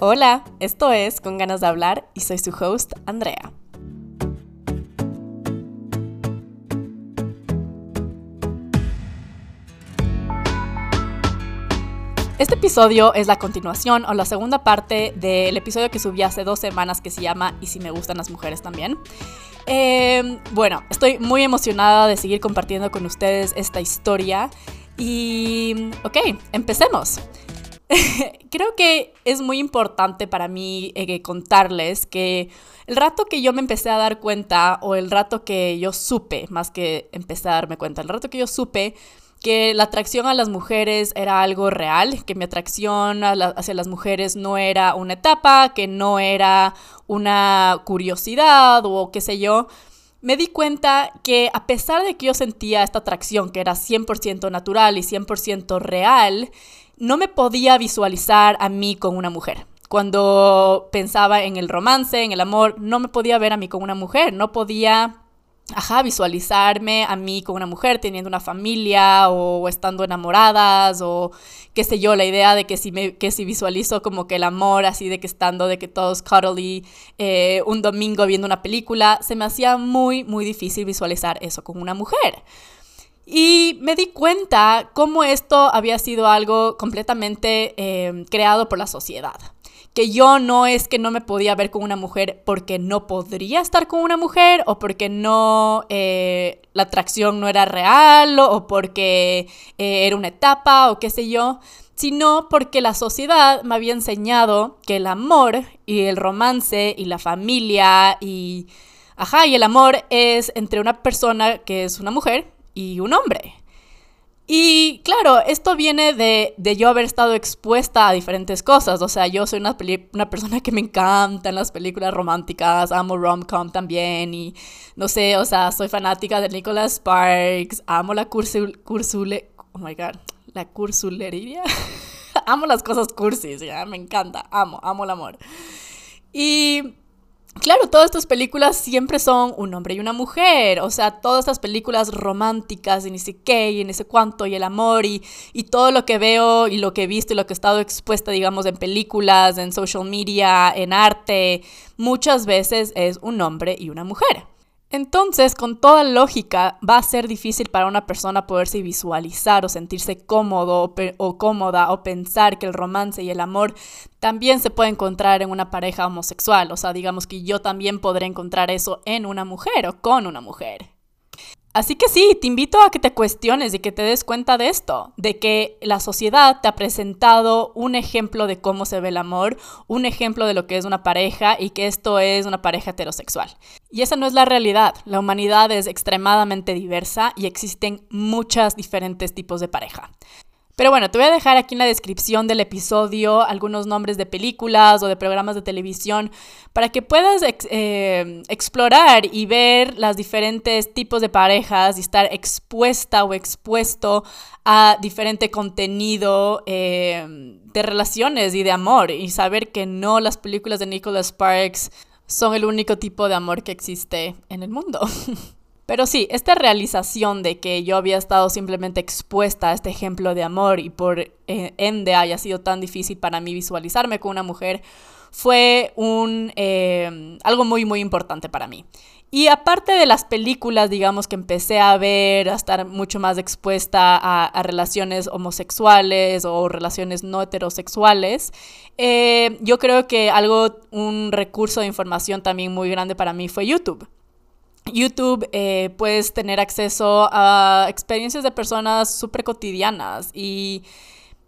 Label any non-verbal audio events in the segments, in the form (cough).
Hola, esto es Con ganas de hablar y soy su host, Andrea. Este episodio es la continuación o la segunda parte del episodio que subí hace dos semanas que se llama Y si me gustan las mujeres también. Eh, bueno, estoy muy emocionada de seguir compartiendo con ustedes esta historia. Y, ok, empecemos. (laughs) Creo que es muy importante para mí eh, contarles que el rato que yo me empecé a dar cuenta, o el rato que yo supe, más que empecé a darme cuenta, el rato que yo supe que la atracción a las mujeres era algo real, que mi atracción hacia las mujeres no era una etapa, que no era una curiosidad o qué sé yo, me di cuenta que a pesar de que yo sentía esta atracción que era 100% natural y 100% real, no me podía visualizar a mí con una mujer. Cuando pensaba en el romance, en el amor, no me podía ver a mí con una mujer, no podía ajá, visualizarme a mí con una mujer teniendo una familia o estando enamoradas o qué sé yo, la idea de que si, me, que si visualizo como que el amor así de que estando de que todos cuddly eh, un domingo viendo una película, se me hacía muy, muy difícil visualizar eso con una mujer. Y me di cuenta cómo esto había sido algo completamente eh, creado por la sociedad. Que yo no es que no me podía ver con una mujer porque no podría estar con una mujer o porque no eh, la atracción no era real o porque eh, era una etapa o qué sé yo, sino porque la sociedad me había enseñado que el amor y el romance y la familia y ajá, y el amor es entre una persona que es una mujer y un hombre. Y claro, esto viene de, yo haber estado expuesta a diferentes cosas. O sea, yo soy una, una persona que me encantan las películas románticas, amo rom-com también y no sé, o sea, soy fanática de Nicholas Sparks, amo la cursul, cursule, oh my god, la cursulería. (laughs) amo las cosas cursis, ya, me encanta, amo, amo el amor. Y Claro, todas estas películas siempre son un hombre y una mujer, o sea, todas estas películas románticas y ni sé qué y ni sé cuánto y el amor y, y todo lo que veo y lo que he visto y lo que he estado expuesta, digamos, en películas, en social media, en arte, muchas veces es un hombre y una mujer. Entonces, con toda lógica, va a ser difícil para una persona poderse visualizar o sentirse cómodo o, cómoda o pensar que el romance y el amor también se puede encontrar en una pareja homosexual. O sea, digamos que yo también podré encontrar eso en una mujer o con una mujer. Así que sí, te invito a que te cuestiones y que te des cuenta de esto, de que la sociedad te ha presentado un ejemplo de cómo se ve el amor, un ejemplo de lo que es una pareja y que esto es una pareja heterosexual. Y esa no es la realidad. La humanidad es extremadamente diversa y existen muchos diferentes tipos de pareja. Pero bueno, te voy a dejar aquí en la descripción del episodio algunos nombres de películas o de programas de televisión para que puedas eh, explorar y ver los diferentes tipos de parejas y estar expuesta o expuesto a diferente contenido eh, de relaciones y de amor y saber que no las películas de Nicholas Sparks son el único tipo de amor que existe en el mundo. (laughs) Pero sí, esta realización de que yo había estado simplemente expuesta a este ejemplo de amor y por eh, ende haya sido tan difícil para mí visualizarme con una mujer fue eh, algo muy, muy importante para mí. Y aparte de las películas, digamos, que empecé a ver, a estar mucho más expuesta a, relaciones homosexuales o relaciones no heterosexuales, eh, yo creo que algo, un recurso de información también muy grande para mí fue YouTube. YouTube eh, puedes tener acceso a experiencias de personas súper cotidianas y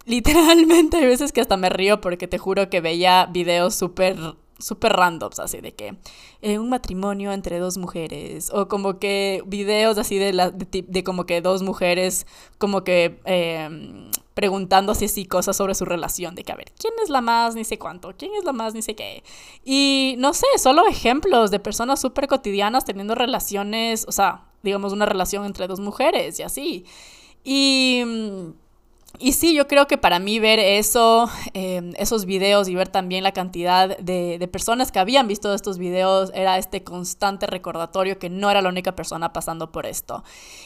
literalmente hay veces que hasta me río porque te juro que veía videos súper súper randoms, así de que eh, un matrimonio entre dos mujeres, o como que videos así de, la, de, como que dos mujeres como que eh, preguntándose así cosas sobre su relación, de que a ver, ¿quién es la más ni sé cuánto? ¿Quién es la más ni sé qué? Y no sé, solo ejemplos de personas súper cotidianas teniendo relaciones, o sea, digamos una relación entre dos mujeres y así. Y... y sí, yo creo que para mí ver eso, em, esos videos y ver también la cantidad de, de, personas que habían visto estos videos era este constante recordatorio que no era la única persona pasando por esto.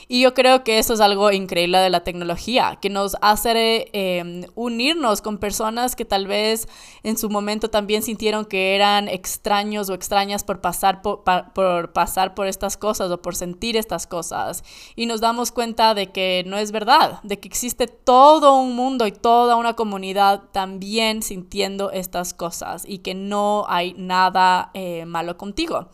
Y yo creo que eso es algo increíble de la tecnología, que nos hace eh, unirnos con personas que tal vez en su momento también sintieron que eran extraños o extrañas por pasar por, por pasar por estas cosas o por sentir estas cosas. Y nos damos cuenta de que no es verdad, de que existe todo todo un mundo y toda una comunidad también sintiendo estas cosas y que no hay nada eh, malo contigo.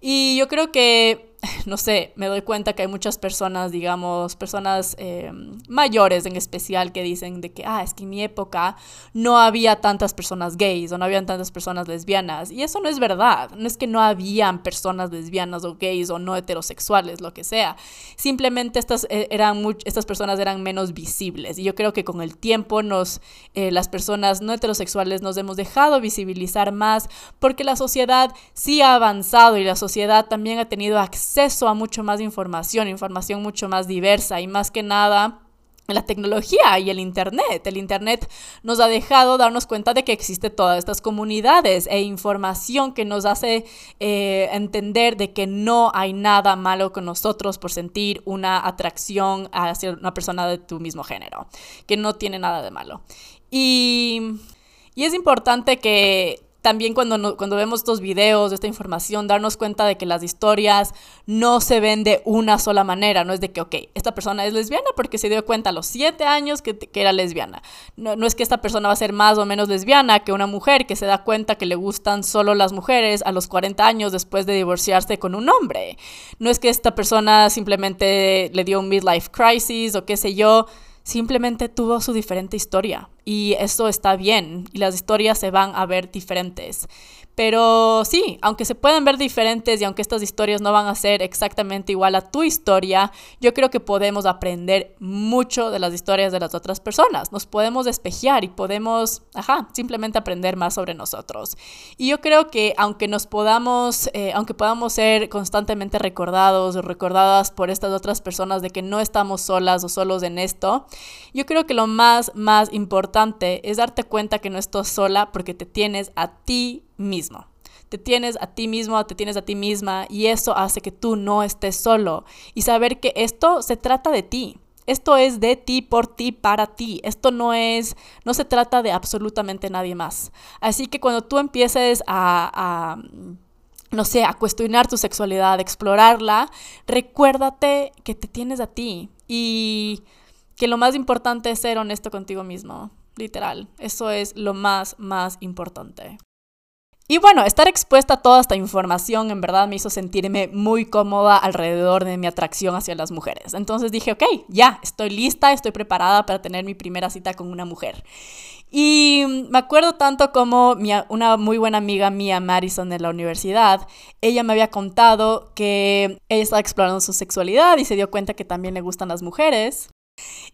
Y yo creo que (laughs) no sé, me doy cuenta que hay muchas personas, digamos, personas eh, mayores en especial, que dicen de que, ah, es que en mi época no había tantas personas gays o no habían tantas personas lesbianas. Y eso no es verdad. No es que no habían personas lesbianas o gays o no heterosexuales, lo que sea. Simplemente estas, eh, eran estas personas eran menos visibles. Y yo creo que con el tiempo nos, eh, las personas no heterosexuales nos hemos dejado visibilizar más porque la sociedad sí ha avanzado y la sociedad también ha tenido acceso acceso a mucho más información, información mucho más diversa y más que nada la tecnología y el Internet. El Internet nos ha dejado darnos cuenta de que existe todas estas comunidades e información que nos hace eh, entender de que no hay nada malo con nosotros por sentir una atracción hacia una persona de tu mismo género, que no tiene nada de malo. Y, y es importante que también cuando, cuando vemos estos videos, esta información, darnos cuenta de que las historias no se ven de una sola manera. No es de que, ok, esta persona es lesbiana porque se dio cuenta a los siete años que, que era lesbiana. No, no, es que esta persona va a ser más o menos lesbiana que una mujer que se da cuenta que le gustan solo las mujeres a los 40 años después de divorciarse con un hombre. No es que esta persona simplemente le dio un midlife crisis o qué sé yo simplemente tuvo su diferente historia y eso está bien y las historias se van a ver diferentes. Pero sí, aunque se pueden ver diferentes y aunque estas historias no van a ser exactamente igual a tu historia, yo creo que podemos aprender mucho de las historias de las otras personas. Nos podemos despejar y podemos, ajá, simplemente aprender más sobre nosotros. Y yo creo que aunque nos podamos, eh, aunque podamos ser constantemente recordados o recordadas por estas otras personas de que no estamos solas o solos en esto, yo creo que lo más, más importante es darte cuenta que no estás sola porque te tienes a ti mismo. Te tienes a ti mismo, te tienes a ti misma y eso hace que tú no estés solo y saber que esto se trata de ti. Esto es de ti, por ti, para ti. Esto no es, no se trata de absolutamente nadie más. Así que cuando tú empieces a, a no sé, a cuestionar tu sexualidad, a explorarla, recuérdate que te tienes a ti y que lo más importante es ser honesto contigo mismo, literal. Eso es lo más, más importante. Y bueno, estar expuesta a toda esta información en verdad me hizo sentirme muy cómoda alrededor de mi atracción hacia las mujeres. Entonces dije, ok, ya, estoy lista, estoy preparada para tener mi primera cita con una mujer. Y me acuerdo tanto como mi, una muy buena amiga mía, Madison, de la universidad, ella me había contado que ella estaba explorando su sexualidad y se dio cuenta que también le gustan las mujeres.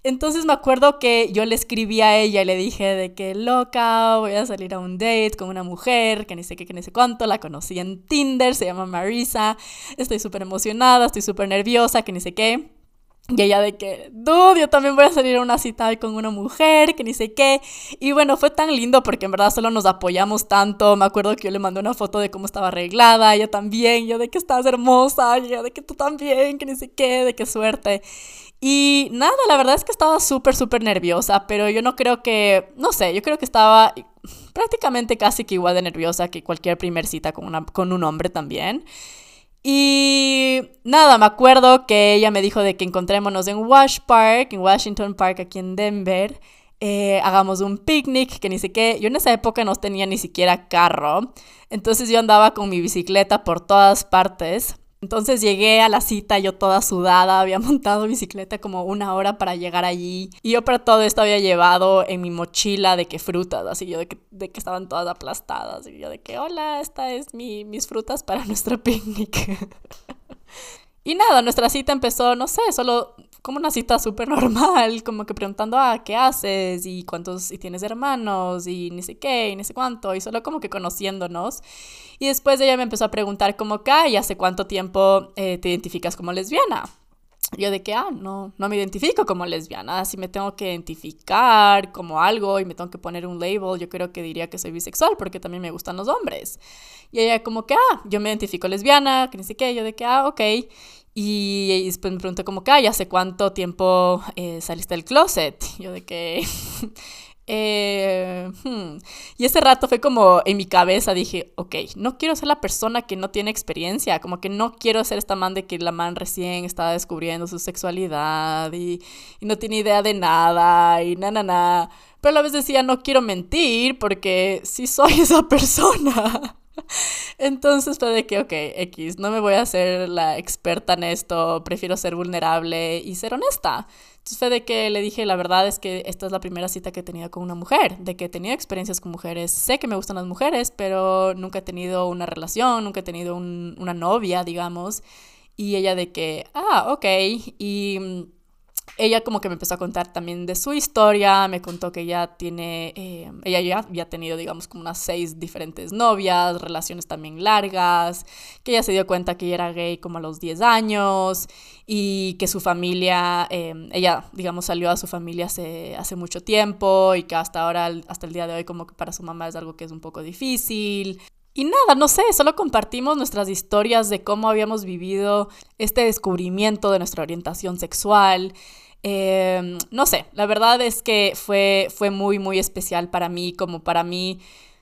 Entonces me acuerdo que yo le escribí a ella y le dije de que loca, voy a salir a un date con una mujer, que ni sé qué, que ni sé cuánto, la conocí en Tinder, se llama Marisa, estoy súper emocionada, estoy súper nerviosa, que ni sé qué. Y ella de que, dude, yo también voy a salir a una cita con una mujer, que ni sé qué. Y bueno, fue tan lindo porque en verdad solo nos apoyamos tanto. Me acuerdo que yo le mandé una foto de cómo estaba arreglada, ella también, yo de que estás hermosa, ella de que tú también, que ni sé qué, de qué suerte. Y nada, la verdad es que estaba súper, súper nerviosa, pero yo no creo que, no sé, yo creo que estaba prácticamente casi que igual de nerviosa que cualquier primer cita con, una, con un hombre también. Y nada, me acuerdo que ella me dijo de que encontrémonos en Wash Park, en Washington Park, aquí en Denver. Eh, hagamos un picnic, que ni sé qué. Yo en esa época no tenía ni siquiera carro. Entonces yo andaba con mi bicicleta por todas partes. Entonces llegué a la cita yo toda sudada, había montado bicicleta como una hora para llegar allí y yo para todo esto había llevado en mi mochila de que frutas, así yo de que, de que estaban todas aplastadas y yo de que hola, esta es mi, mis frutas para (laughs) nuestro picnic. y nada, nuestra cita empezó, no sé, solo como una cita súper normal, (laughs) como que preguntando, ah, ¿qué haces? Y cuántos, y tienes hermanos, y ni sé qué, y ni sé cuánto, y solo como que conociéndonos. Y después ella me empezó a preguntar como, ¿qué? ¿Y hace cuánto tiempo eh, te identificas como lesbiana? yo de que, ah, no, no me identifico como lesbiana. Si me tengo que identificar como algo y me tengo que poner un label, yo creo que diría que soy bisexual porque también me gustan los hombres. Y ella como que, ah, yo me identifico lesbiana, que ni sé qué, yo de que, ah, ok. Y después me pregunté como que, ah, ¿hace cuánto tiempo eh, saliste del closet? Yo de que... (laughs) Eh, hmm. Y ese rato fue como en mi cabeza dije, ok, no quiero ser la persona que no tiene experiencia, como que no quiero ser esta man de que la man recién estaba descubriendo su sexualidad y, y no tiene idea de nada y na, na, na. Pero a la vez decía, no quiero mentir porque sí soy (laughs) esa persona. Entonces fue de que, ok, X, no me voy a hacer la experta en esto, prefiero ser vulnerable y ser honesta. Entonces fue de que le dije, la verdad es que esta es la primera cita que he tenido con una mujer, de que he tenido experiencias con mujeres, sé que me gustan las mujeres, pero nunca he tenido una relación, nunca he tenido una novia, digamos. Y ella de que, ah, ok, y ella como que me empezó a contar también de su historia, me contó que ella tiene, eh, ella ya había tenido, digamos, como unas seis diferentes novias, relaciones también largas, que ella se dio cuenta que ella era gay como a los 10 años y que su familia, eh, ella, digamos, salió a su familia hace, hace mucho tiempo y que hasta ahora, hasta el día de hoy, como que para su mamá es algo que es un poco difícil. Y nada, no sé, solo compartimos nuestras historias de cómo habíamos vivido este descubrimiento de nuestra orientación sexual. Em, no sé, la verdad es que fue, fue muy, muy especial para mí, como para mí,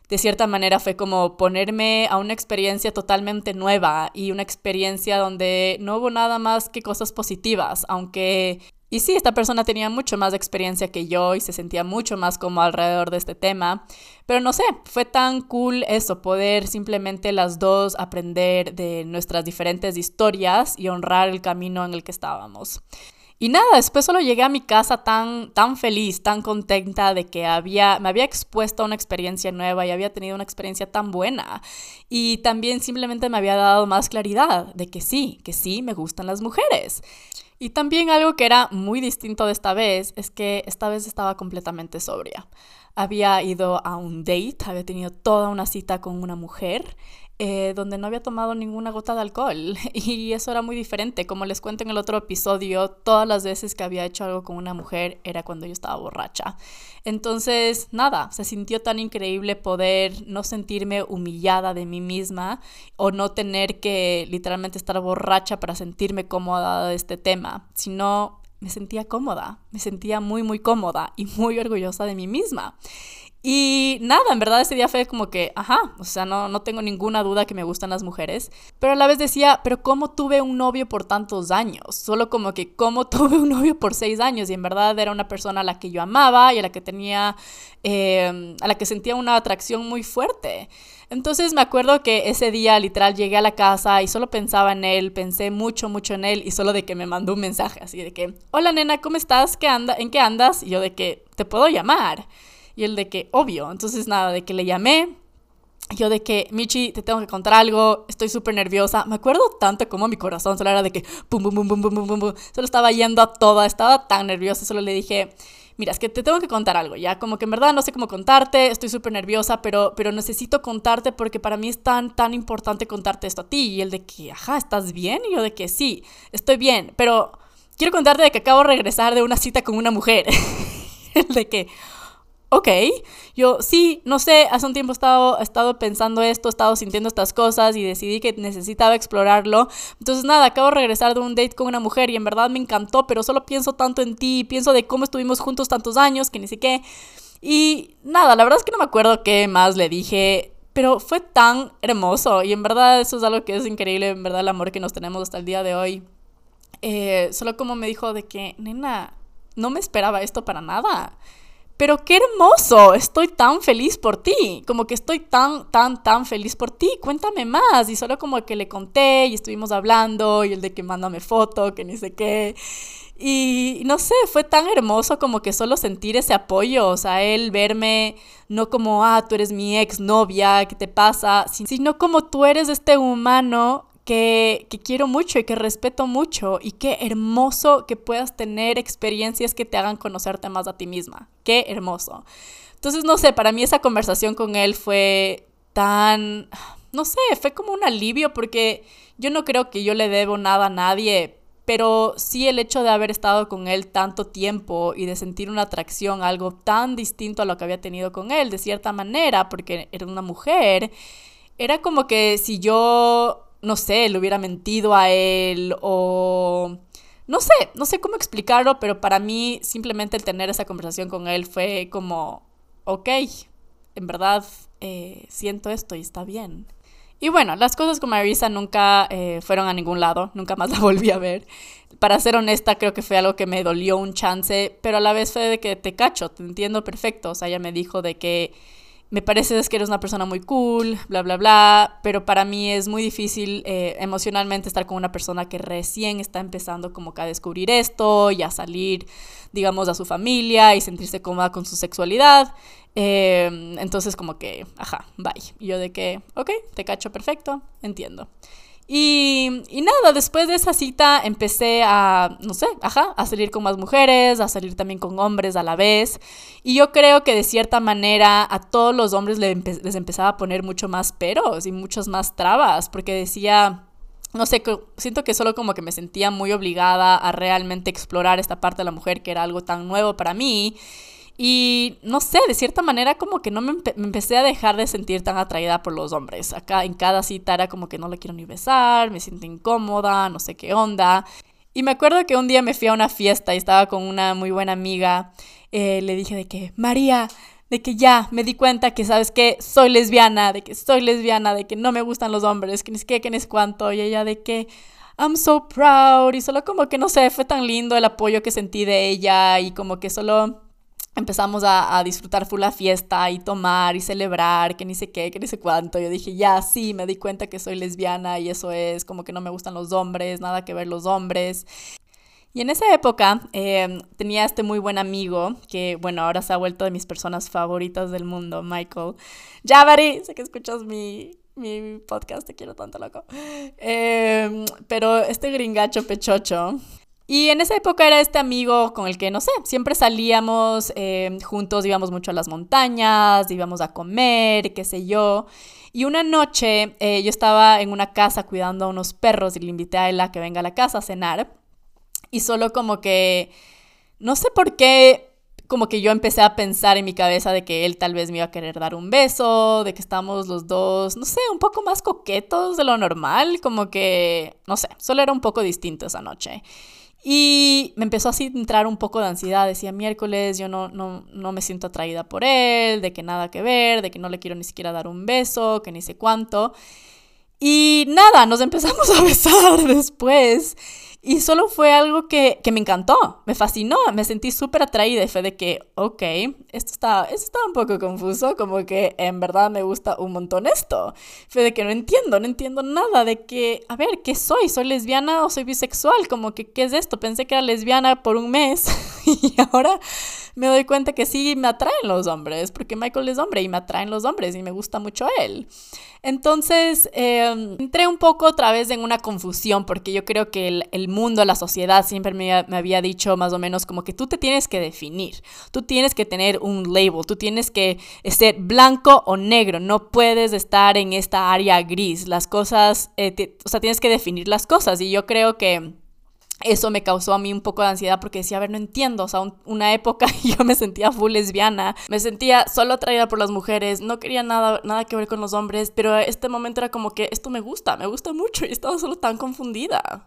de cierta manera fue como ponerme a una experiencia totalmente nueva y una experiencia donde no hubo nada más que cosas positivas, aunque y sí, esta persona tenía mucho más experiencia que yo y se sentía mucho más como alrededor de este tema. Pero no sé, fue tan cool eso, poder simplemente las dos aprender de nuestras diferentes historias y honrar el camino en el que estábamos. Y nada, después solo llegué a mi casa tan, tan feliz, tan contenta de que había, me había expuesto a una experiencia nueva y había tenido una experiencia tan buena. Y también simplemente me había dado más claridad de que sí, que sí, me gustan las mujeres. Y también algo que era muy distinto de esta vez es que esta vez estaba completamente sobria. Había ido a un date, había tenido toda una cita con una mujer eh, donde no había tomado ninguna gota de alcohol (laughs) y eso era muy diferente. Como les cuento en el otro episodio, todas las veces que había hecho algo con una mujer era cuando yo estaba borracha. Entonces, nada, se sintió tan increíble poder no sentirme humillada de mí misma o no tener que literalmente estar borracha para sentirme cómoda de este tema, sino me sentía cómoda, me sentía muy, muy cómoda y muy orgullosa de mí misma. Y nada, en verdad ese día fue como que, ajá, o sea, no, no tengo ninguna duda que me gustan las mujeres, pero a la vez decía, pero ¿cómo tuve un novio por tantos años? Solo como que, ¿cómo (laughs) tuve un novio por seis años? Y en verdad era una persona a la que yo amaba y a la que tenía, em, a la que sentía una atracción muy fuerte. Entonces me acuerdo que ese día literal llegué a la casa y solo pensaba en él, pensé mucho, mucho en él y solo de que me mandó un mensaje así de que, hola nena, ¿cómo estás? ¿Qué anda? ¿En qué andas? Y yo de que, ¿te puedo llamar? Y el de que, obvio. Entonces, nada, de que le llamé. Yo de que, Michi, te tengo que contar algo, estoy súper nerviosa. Me acuerdo tanto como mi corazón solo era de que, pum, pum, pum, pum, pum, pum, pum, Solo estaba yendo a toda, estaba tan nerviosa. Solo le dije, mira, es que te tengo que contar algo, ya, como que en verdad no sé cómo contarte, estoy súper nerviosa, pero, pero necesito contarte porque para mí es tan, tan importante contarte esto a ti. Y el de que, ajá, ¿estás bien? Y yo de que sí, estoy bien, pero quiero contarte de que acabo de regresar de una cita con una mujer. (laughs) el de que, ok, yo sí, no sé, hace un tiempo he estado, pensando esto, he estado sintiendo estas cosas y decidí que necesitaba explorarlo. Entonces nada, acabo de regresar de un date con una mujer y en verdad me encantó, pero solo pienso tanto en ti, pienso de cómo estuvimos juntos tantos años, que ni sé. Y nada, la verdad es que no me acuerdo qué más le dije, pero fue tan hermoso y en verdad eso es algo que es increíble, en verdad el amor que nos tenemos hasta el día de hoy. Eh, solo como me dijo de que, nena, no me esperaba esto para nada pero qué hermoso, estoy tan feliz por ti, como que estoy tan, tan, tan feliz por ti, cuéntame más. Y solo como que le conté y estuvimos hablando y el de que mándame foto, que ni sé qué. Y no sé, fue tan hermoso como que solo sentir ese apoyo, o sea, él verme no como, ah, tú eres mi ex novia, ¿qué te pasa? Sino como tú eres este humano que, quiero mucho y que respeto mucho y qué hermoso que puedas tener experiencias que te hagan conocerte más a ti misma. Qué hermoso. Entonces, no sé, para mí esa conversación con él fue tan, no sé, fue como un alivio porque yo no creo que yo le debo nada a nadie pero sí el hecho de haber estado con él tanto tiempo y de sentir una atracción, algo tan distinto a lo que había tenido con él, de cierta manera, porque era una mujer, era como que si yo, no sé, le hubiera mentido a él o... No sé, no sé cómo explicarlo, pero para mí simplemente el tener esa conversación con él fue como, ok, en verdad eh, siento esto y está bien. Y bueno, las cosas con Marisa nunca eh, fueron a ningún lado, nunca más (laughs) la volví a ver. Para ser honesta, creo que fue algo que me dolió un chance, pero a la vez fue de que te cacho, te entiendo perfecto. O sea, ella me dijo de que me parece que eres una persona muy cool, bla, bla, bla, pero para mí es muy difícil eh, emocionalmente estar con una persona que recién está empezando como que a descubrir esto y a salir, digamos, a su familia y sentirse cómoda con su sexualidad. Eh, entonces como que, ajá, bye. Y yo de que, ok, te cacho perfecto, entiendo. Y, nada, después de esa cita empecé a, no sé, ajá, a salir con más mujeres, a salir también con hombres a la vez. Y yo creo que de cierta manera a todos los hombres les, les empezaba a poner mucho más peros y muchas más trabas, porque decía, no sé, siento que solo como que me sentía muy obligada a realmente explorar esta parte de la mujer que era algo tan nuevo para mí. Y no sé, de cierta manera como que no me, empecé a dejar de sentir tan atraída por los hombres. Acá en cada cita era como que no le quiero ni besar, me siento incómoda, no sé qué onda. Y me acuerdo que un día me fui a una fiesta y estaba con una muy buena amiga. Eh, le dije de que, María, de que ya me di cuenta que, ¿sabes qué? Soy lesbiana, de que soy lesbiana, de que no me gustan los hombres, que ni siquiera que ni es cuánto. Y ella de que, I'm so proud. Y solo como que, no sé, fue tan lindo el apoyo que sentí de ella y como que solo empezamos a, disfrutar full la fiesta y tomar y celebrar, que ni sé qué, que ni sé cuánto. Yo dije, ya, sí, me di cuenta que soy lesbiana y eso es como que no me gustan los hombres, nada que ver los hombres. Y en esa época em, tenía este muy buen amigo que, bueno, ahora se ha vuelto de mis personas favoritas del mundo, Michael. Javari, sé que escuchas mi, mi podcast, te quiero tanto, loco. Em, pero este gringacho pechocho y en esa época era este amigo con el que, no sé, siempre salíamos eh, juntos, íbamos mucho a las montañas, íbamos a comer, qué sé yo. Y una noche eh, yo estaba en una casa cuidando a unos perros y le invité a él a que venga a la casa a cenar. Y solo como que, no sé por qué, como que yo empecé a pensar en mi cabeza de que él tal vez me iba a querer dar un beso, de que estamos los dos, no sé, un poco más coquetos de lo normal, como que, no sé, solo era un poco distinto esa noche. Y me empezó así a entrar un poco de ansiedad. Decía, miércoles, yo no, no, no me siento atraída por él, de que nada que ver, de que no le quiero ni siquiera dar un beso, que ni sé cuánto. Y nada, nos empezamos (laughs) a besar después. Y solo fue algo que, me encantó, me fascinó, me sentí súper atraída fue de que, ok, esto está, esto está un poco confuso, como que en verdad me gusta un montón esto. Fue de que no entiendo, no entiendo nada de que, a ver, ¿qué soy? ¿Soy lesbiana o soy bisexual? Como que, ¿qué es esto? Pensé que era lesbiana por un mes (laughs) y ahora me doy cuenta que sí me atraen los hombres, porque Michael es hombre y me atraen los hombres y me gusta mucho él. Entonces, em, entré un poco otra vez en una confusión porque yo creo que el, mundo, la sociedad siempre me, me, había dicho más o menos como que tú te tienes que definir, tú tienes que tener un label, tú tienes que ser blanco o negro, no puedes estar en esta área gris, las cosas, eh, o sea, tienes que definir las cosas y yo creo que eso me causó a mí un poco de ansiedad porque decía, a ver, no entiendo, o sea, una época (laughs) yo me sentía full lesbiana, me sentía solo atraída por las mujeres, no quería nada, nada que ver con los hombres, pero este momento era como que esto me gusta, me gusta mucho y estaba solo tan confundida.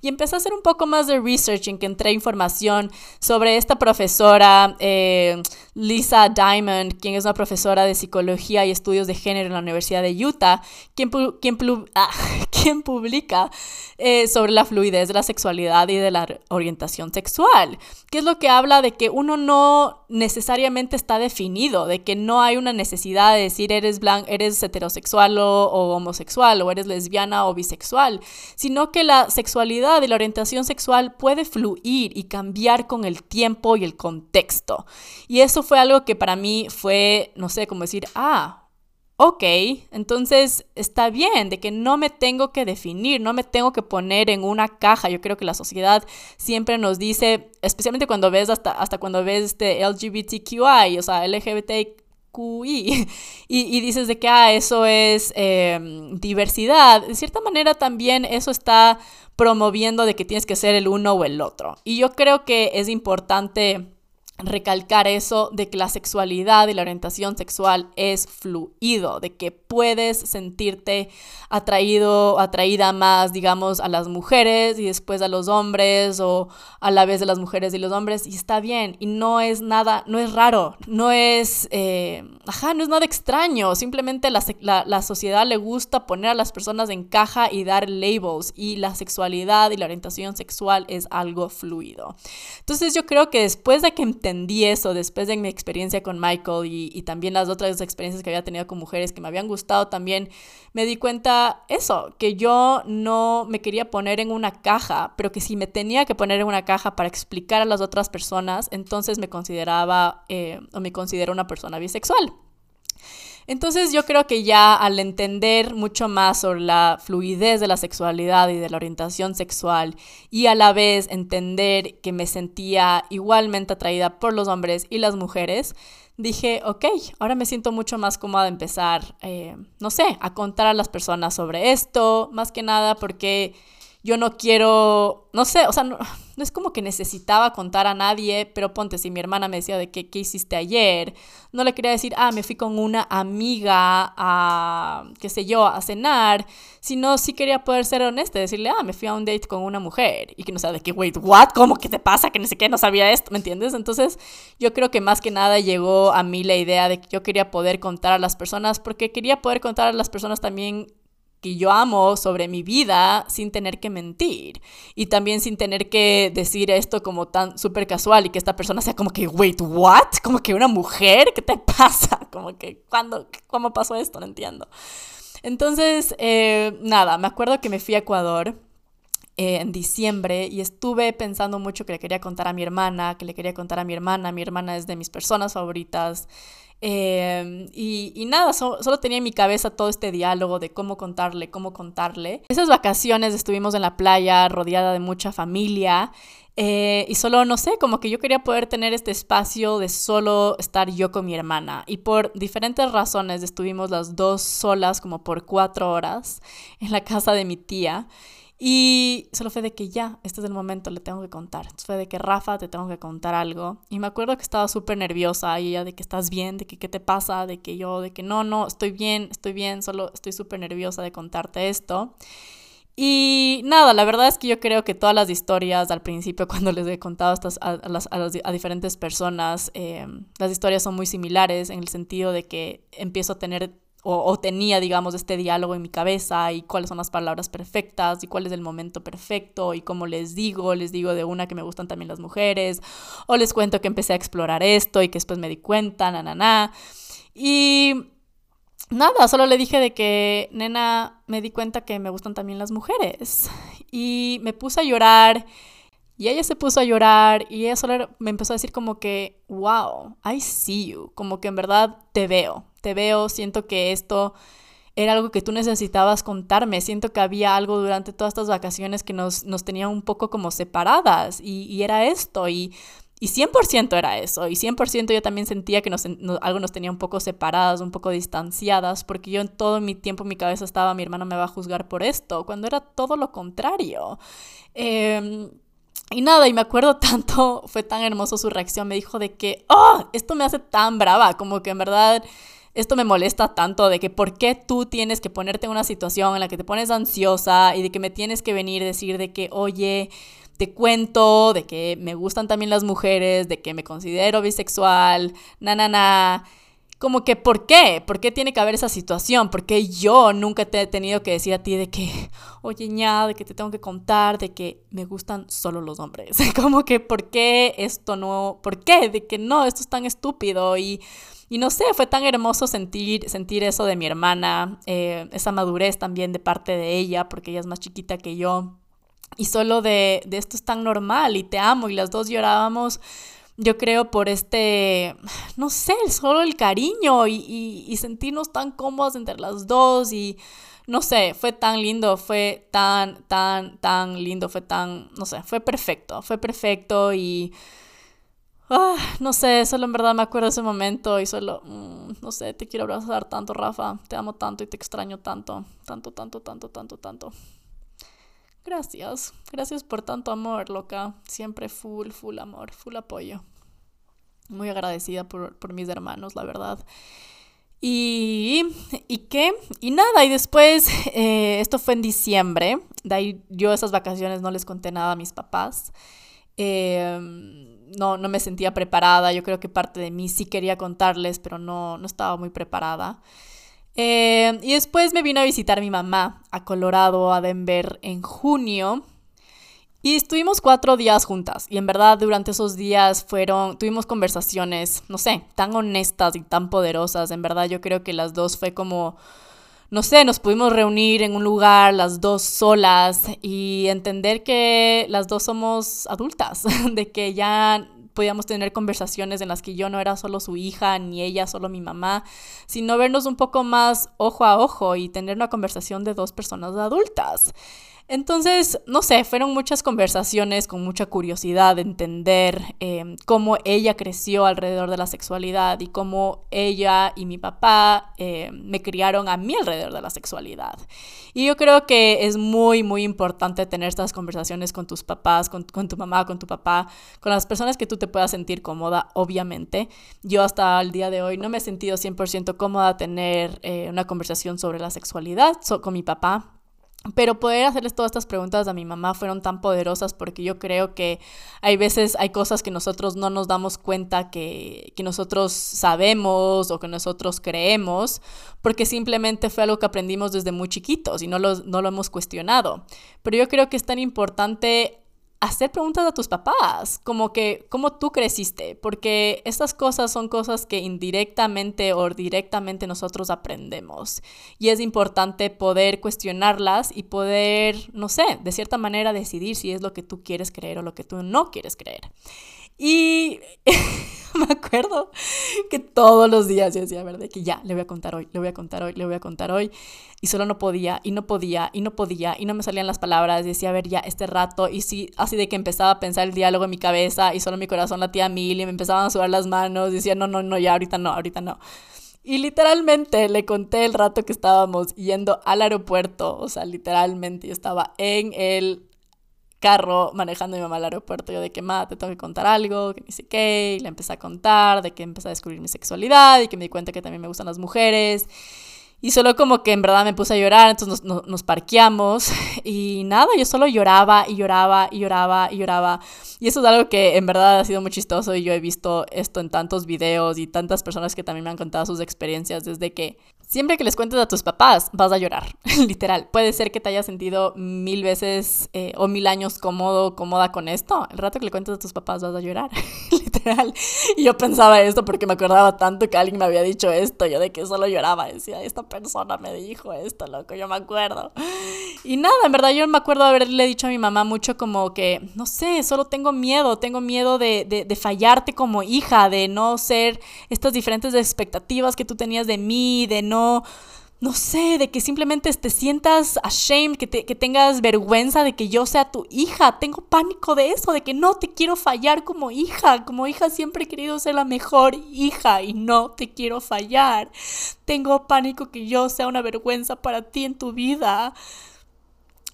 Y empecé a hacer un poco más de research en que entré información sobre esta profesora, eh, Lisa Diamond, quien es una profesora de psicología y estudios de género en la Universidad de Utah, quien, quien, ah, (laughs) quien publica eh, sobre la fluidez de la sexualidad y de la orientación sexual, que es lo que habla de que uno no necesariamente está definido, de que no hay una necesidad de decir eres, blanco, eres heterosexual o, o homosexual o eres lesbiana o bisexual, sino que la sexualidad y la orientación sexual puede fluir y cambiar con el tiempo y el contexto. Y eso fue algo que para mí fue, no sé, como decir, ah, ok, entonces está bien, de que no me tengo que definir, no me tengo que poner en una caja. Yo creo que la sociedad siempre nos dice, especialmente cuando ves hasta, hasta cuando ves este LGBTQI, o sea, LGBT QI y, dices de que ah, eso es em, diversidad, de cierta manera también eso está promoviendo de que tienes que ser el uno o el otro. Y yo creo que es importante recalcar eso de que la sexualidad y la orientación sexual es fluido, de que puedes sentirte atraído, atraída más, digamos, a las mujeres y después a los hombres o a la vez de las mujeres y los hombres y está bien y no es nada, no es raro, no es, eh, ajá, no es nada extraño, simplemente la, la, sociedad le gusta poner a las personas en caja y dar labels y la sexualidad y la orientación sexual es algo fluido. Entonces yo creo que después de que entendí eso después de mi experiencia con Michael y, también las otras experiencias que había tenido con mujeres que me habían gustado también, me di cuenta eso, que yo no me quería poner en una caja, pero que si me tenía que poner en una caja para explicar a las otras personas, entonces me consideraba eh, o me considero una persona bisexual. Entonces yo creo que ya al entender mucho más sobre la fluidez de la sexualidad y de la orientación sexual y a la vez entender que me sentía igualmente atraída por los hombres y las mujeres, dije, ok, ahora me siento mucho más cómoda de empezar, eh, no sé, a contar a las personas sobre esto, más que nada porque yo no quiero, no sé, o sea, (sighs) no, es como que necesitaba contar a nadie, pero ponte, si mi hermana me decía de qué, qué hiciste ayer, no le quería decir, ah, me fui con una amiga a, qué sé yo, a cenar, sino sí quería poder ser honesta, decirle, ah, me fui a un date con una mujer, y que no sea de que, wait, what, ¿cómo que te pasa? Que ni sé qué, no sabía esto, ¿me entiendes? Entonces, yo creo que más que nada llegó a mí la idea de que yo quería poder contar a las personas, porque quería poder contar a las personas también que yo amo sobre mi vida sin tener que mentir y también sin tener que decir esto como tan súper casual y que esta persona sea como que, wait, what? Como que una mujer, ¿qué te pasa? (laughs) Como que, ¿cuándo? ¿Cómo pasó esto? No entiendo. Entonces, eh, nada, me acuerdo que me fui a Ecuador eh, en diciembre y estuve pensando mucho que le quería contar a mi hermana, que le quería contar a mi hermana. Mi hermana es de mis personas favoritas. Em, y, nada, solo tenía en mi cabeza todo este diálogo de cómo contarle, cómo contarle. Esas vacaciones estuvimos en la playa rodeada de mucha familia eh, y solo, no sé, como que yo quería poder tener este espacio de solo estar yo con mi hermana. Y por diferentes razones estuvimos las dos solas como por cuatro horas en la casa de mi tía. Y solo fue de que ya, este es el momento, le tengo que contar. fue de que Rafa, te tengo que contar algo. Y me acuerdo que estaba súper nerviosa y ella de que estás bien, de que qué te pasa, de que yo, de que no, no, estoy bien, estoy bien, solo estoy súper nerviosa de contarte esto. Y nada, la verdad es que yo creo que todas las historias al principio, (laughs) cuando les he contado estas a, a, diferentes personas, eh, las historias son muy similares en el sentido de que empiezo a tener o, tenía, digamos, este diálogo en mi cabeza y cuáles son las palabras perfectas y cuál es el momento perfecto y cómo les digo, les digo de una que me gustan también las mujeres o les cuento que empecé a explorar esto y que después me di cuenta, na, na, na. Y nada, solo le dije de que, nena, me di cuenta que me gustan también las mujeres y me puse a llorar. Y ella se puso a llorar y ella solo me empezó a decir como que, wow, I see you, como que en verdad te veo, te veo, siento que esto era algo que tú necesitabas contarme, siento que había algo durante todas estas vacaciones que nos, nos tenía un poco como separadas y, era esto y, y 100% era eso y 100% yo también sentía que nos, algo nos tenía un poco separadas, un poco distanciadas porque yo en todo mi tiempo mi cabeza estaba mi hermano me va a juzgar por esto, cuando era todo lo contrario. Em, y nada, y me acuerdo (laughs) tanto, fue tan hermoso su reacción, me dijo de que, oh, esto me hace tan brava, como que en verdad esto me molesta tanto de que por qué tú tienes que ponerte en una situación en la que te pones ansiosa y de que me tienes que venir a decir de que, oye, te cuento, de que me gustan también las mujeres, de que me considero bisexual, na, na, na. Como que, ¿por qué? ¿Por qué tiene que haber esa situación? ¿Por qué yo nunca te he tenido que decir a ti de que, (laughs) oye, ña, de que te tengo que contar, de que me gustan solo los hombres? (laughs) Como que, ¿por qué esto no? ¿Por qué? De que no, esto es tan estúpido y y no sé, fue tan hermoso sentir, sentir eso de mi hermana, eh, esa madurez también de parte de ella, porque ella es más chiquita que yo. Y solo de, de esto es tan normal y te amo y las dos llorábamos yo creo por este, no sé, solo el cariño y, y, y, sentirnos tan cómodos entre las dos y no sé, fue tan lindo, fue tan, tan, tan lindo, fue tan, no sé, fue perfecto, fue perfecto y Ah, no sé, solo en verdad me acuerdo de ese momento y solo, mm, no sé, te quiero abrazar tanto, Rafa. Te amo tanto y te extraño tanto, tanto, tanto, tanto, tanto, tanto. Gracias, gracias por tanto amor, loca. Siempre full, full amor, full apoyo. Muy agradecida por, por mis hermanos, la verdad. Y, ¿Y qué? Y nada, y después, eh, esto fue en diciembre, de ahí yo esas vacaciones no les conté nada a mis papás. Eh, no, no me sentía preparada, yo creo que parte de mí sí quería contarles, pero no, no estaba muy preparada. Eh, y después me vino a visitar mi mamá a Colorado, a Denver, en junio. Y estuvimos cuatro días juntas y en verdad durante esos días fueron, tuvimos conversaciones, no sé, tan honestas y tan poderosas. En verdad yo creo que las dos fue como, no sé, nos pudimos reunir en un lugar las dos solas y entender que las dos somos adultas, (laughs) de que ya podíamos tener conversaciones en las que yo no era solo su hija ni ella solo mi mamá, sino vernos un poco más ojo a ojo y tener una conversación de dos personas adultas. Entonces, no sé, fueron muchas conversaciones con mucha curiosidad de entender em, cómo ella creció alrededor de la sexualidad y cómo ella y mi papá em, me criaron a mí alrededor de la sexualidad. Y yo creo que es muy, muy importante tener estas conversaciones con tus papás, con, tu mamá, con tu papá, con las personas que tú te puedas sentir cómoda, obviamente. Yo hasta el día de hoy no me he sentido 100% cómoda tener eh, una conversación sobre la sexualidad con mi papá pero poder hacerles todas estas preguntas a mi mamá fueron tan poderosas porque yo creo que hay veces hay cosas que nosotros no nos damos cuenta que, que nosotros sabemos o que nosotros creemos porque simplemente fue algo que aprendimos desde muy chiquitos y no lo, no lo hemos cuestionado. Pero yo creo que es tan importante hacer preguntas a tus papás, como que cómo tú creciste, porque estas cosas son cosas que indirectamente o directamente nosotros aprendemos y es importante poder cuestionarlas y poder, no sé, de cierta manera decidir si es lo que tú quieres creer o lo que tú no quieres creer. Y (laughs) me acuerdo que todos los días yo decía, ¿verdad? Que ya, le voy a contar hoy, le voy a contar hoy, le voy a contar hoy. Y solo no podía, y no podía, y no podía, y no me salían las palabras. decía, a ver, ya, este rato. Y sí, así de que empezaba a pensar el diálogo en mi cabeza y solo mi corazón latía a mil y me empezaban a sudar las manos. decía, no, no, no, ya, ahorita no, ahorita no. Y literalmente le conté el rato que estábamos yendo al aeropuerto. O sea, literalmente yo estaba en el carro manejando mi mamá al aeropuerto, yo de que, ma, te tengo que contar algo, que ni sé qué, y le empecé a contar de que empecé a descubrir mi sexualidad y que me di cuenta que también me gustan las mujeres. Y solo como que en verdad me puse a llorar, entonces nos, nos, parqueamos (laughs) y nada, yo solo lloraba y lloraba y lloraba y lloraba. Y eso es algo que en verdad ha sido muy chistoso y yo he visto esto en tantos videos y tantas personas que también me han contado sus experiencias desde que Siempre que les cuentes a tus papás, vas a llorar, (laughs) literal. Puede ser que te hayas sentido mil veces eh, o mil años cómodo, cómoda con esto. El rato que le cuentes a tus papás, vas a llorar, (laughs) literal. Y yo pensaba esto porque me acordaba tanto que alguien me había dicho esto. Yo de que solo lloraba, decía, esta persona me dijo esto, loco, yo me acuerdo. Y nada, en verdad yo me acuerdo haberle dicho a mi mamá mucho como que, no sé, solo tengo miedo, tengo miedo de, de, de fallarte como hija, de no ser estas diferentes expectativas que tú tenías de mí, de no no, sé, de que simplemente te sientas ashamed, que, que tengas vergüenza de que yo sea tu hija. Tengo pánico de eso, de que no te quiero fallar como hija. Como hija siempre he querido ser la mejor hija y no te quiero fallar. Tengo pánico que yo sea una vergüenza para ti en tu vida.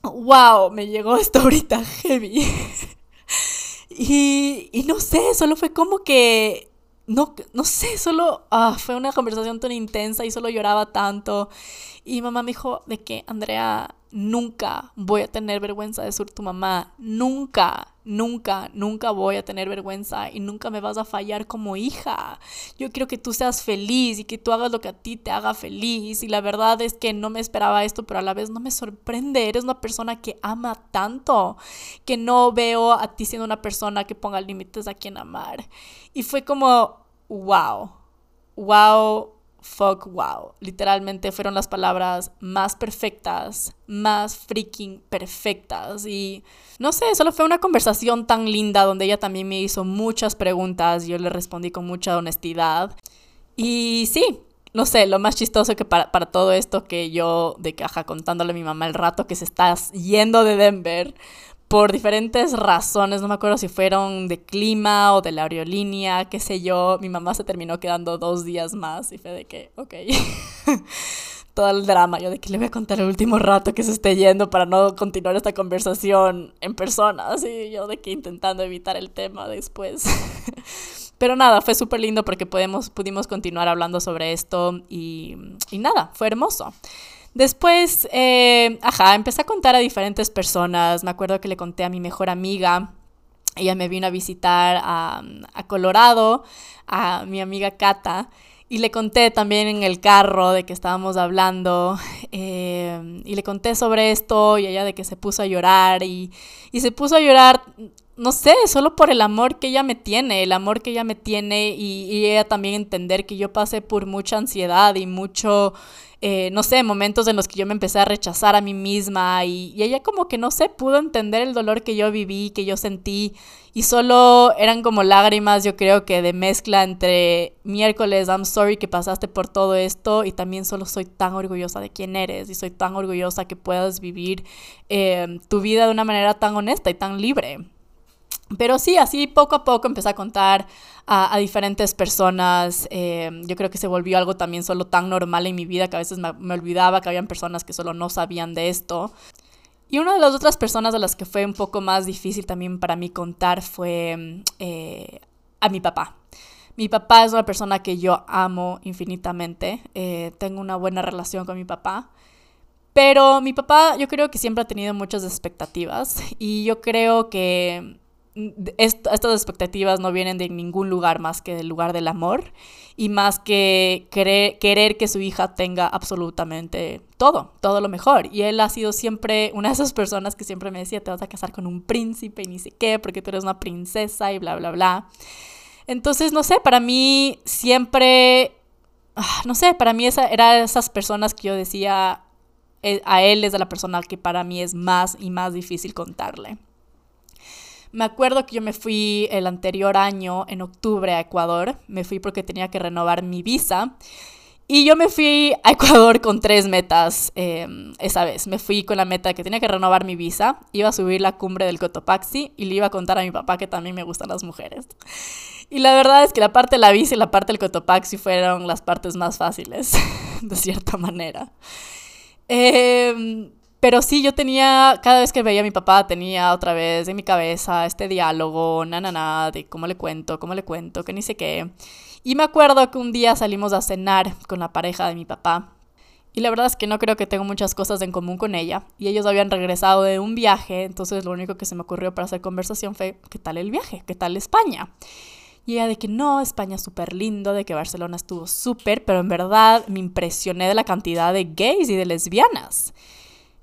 Wow, me llegó esto (laughs) ahorita heavy. (laughs) y, y no sé, solo fue como que no, no sé, solo ah, fue una conversación tan intensa y solo lloraba tanto. Y mamá me dijo de que, Andrea, nunca voy a tener vergüenza de ser tu mamá. Nunca, nunca, nunca voy a tener vergüenza y nunca me vas a fallar como hija. Yo quiero que tú seas feliz y que tú hagas lo que a ti te haga feliz. Y la verdad es que no me esperaba esto, pero a la vez no me sorprende. Eres una persona que ama tanto, que no veo a ti siendo una persona que ponga límites a quien amar. Y fue como, wow, wow, fuck, wow. Literalmente fueron las palabras más perfectas, más freaking perfectas. Y no sé, solo fue una conversación tan linda donde ella también me hizo muchas preguntas yo le respondí con mucha honestidad. Y sí, no sé, lo más chistoso que para, para todo esto que yo de caja contándole a mi mamá el rato que se está yendo de Denver, por diferentes razones, no me acuerdo si fueron de clima o de la aerolínea, qué sé yo, mi mamá se terminó quedando dos días más y fue de que, ok. (laughs) Todo el drama, yo de que le voy a contar el último rato que se esté yendo para no continuar esta conversación en persona, así yo de que intentando evitar el tema después. (laughs) Pero nada, fue súper lindo porque podemos, pudimos continuar hablando sobre esto y, y nada, fue hermoso. Después, eh, ajá, empecé a contar a diferentes personas. Me acuerdo que le conté a mi mejor amiga. Ella me vino a visitar a, Colorado, a mi amiga Cata. Y le conté también en el carro de que estábamos hablando eh, y le conté sobre esto y ella de que se puso a llorar y, y, se puso a llorar, no sé, solo por el amor que ella me tiene, el amor que ella me tiene y, y ella también entender que yo pasé por mucha ansiedad y mucho eh, no sé, momentos en los que yo me empecé a rechazar a mí misma y, ella como que, no sé, pudo entender el dolor que yo viví, que yo sentí y solo eran como lágrimas, yo creo que de mezcla entre miércoles, I'm sorry que pasaste por todo esto y también solo soy tan orgullosa de quién eres y soy tan orgullosa que puedas vivir eh, tu vida de una manera tan honesta y tan libre. Pero sí, así poco a poco empecé a contar a, diferentes personas. Eh, yo creo que se volvió algo también solo tan normal en mi vida que a veces me, olvidaba que habían personas que solo no sabían de esto. Y una de las otras personas a las que fue un poco más difícil también para mí contar fue eh, a mi papá. Mi papá es una persona que yo amo infinitamente. Eh, tengo una buena relación con mi papá. Pero mi papá yo creo que siempre ha tenido muchas expectativas y yo creo que estas expectativas no vienen de ningún lugar más que del lugar del amor y más que querer, que su hija tenga absolutamente todo, todo lo mejor. Y él ha sido siempre una de esas personas que siempre me decía, te vas a casar con un príncipe y ni sé qué, porque tú eres una princesa y bla, bla, bla. Entonces, no sé, para mí siempre, ah, no sé, para mí esa, era esas personas que yo decía, eh, a él es de la persona que para mí es más y más difícil contarle. Me acuerdo que yo me fui el anterior año, en octubre, a Ecuador. Me fui porque tenía que renovar mi visa. Y yo me fui a Ecuador con tres metas em, esa vez. Me fui con la meta que tenía que renovar mi visa, iba a subir la cumbre del Cotopaxi y le iba a contar a mi papá que también me gustan las mujeres. Y la verdad es que la parte de la visa y la parte del Cotopaxi fueron las partes más fáciles, (laughs) de cierta manera. Eh, pero sí, yo tenía, cada vez que veía a mi papá, tenía otra vez en mi cabeza este diálogo, na, na, na, de cómo le cuento, cómo le cuento, que ni sé qué. Y me acuerdo que un día salimos a cenar con la pareja de mi papá. Y la verdad es que no creo que tengo muchas cosas en común con ella. Y ellos habían regresado de un viaje, entonces lo único que se me ocurrió para hacer conversación fue, ¿qué tal el viaje? ¿Qué tal España? Y ella de que no, España es súper lindo, de que Barcelona estuvo súper, pero en verdad me impresioné de la cantidad de gays y de lesbianas.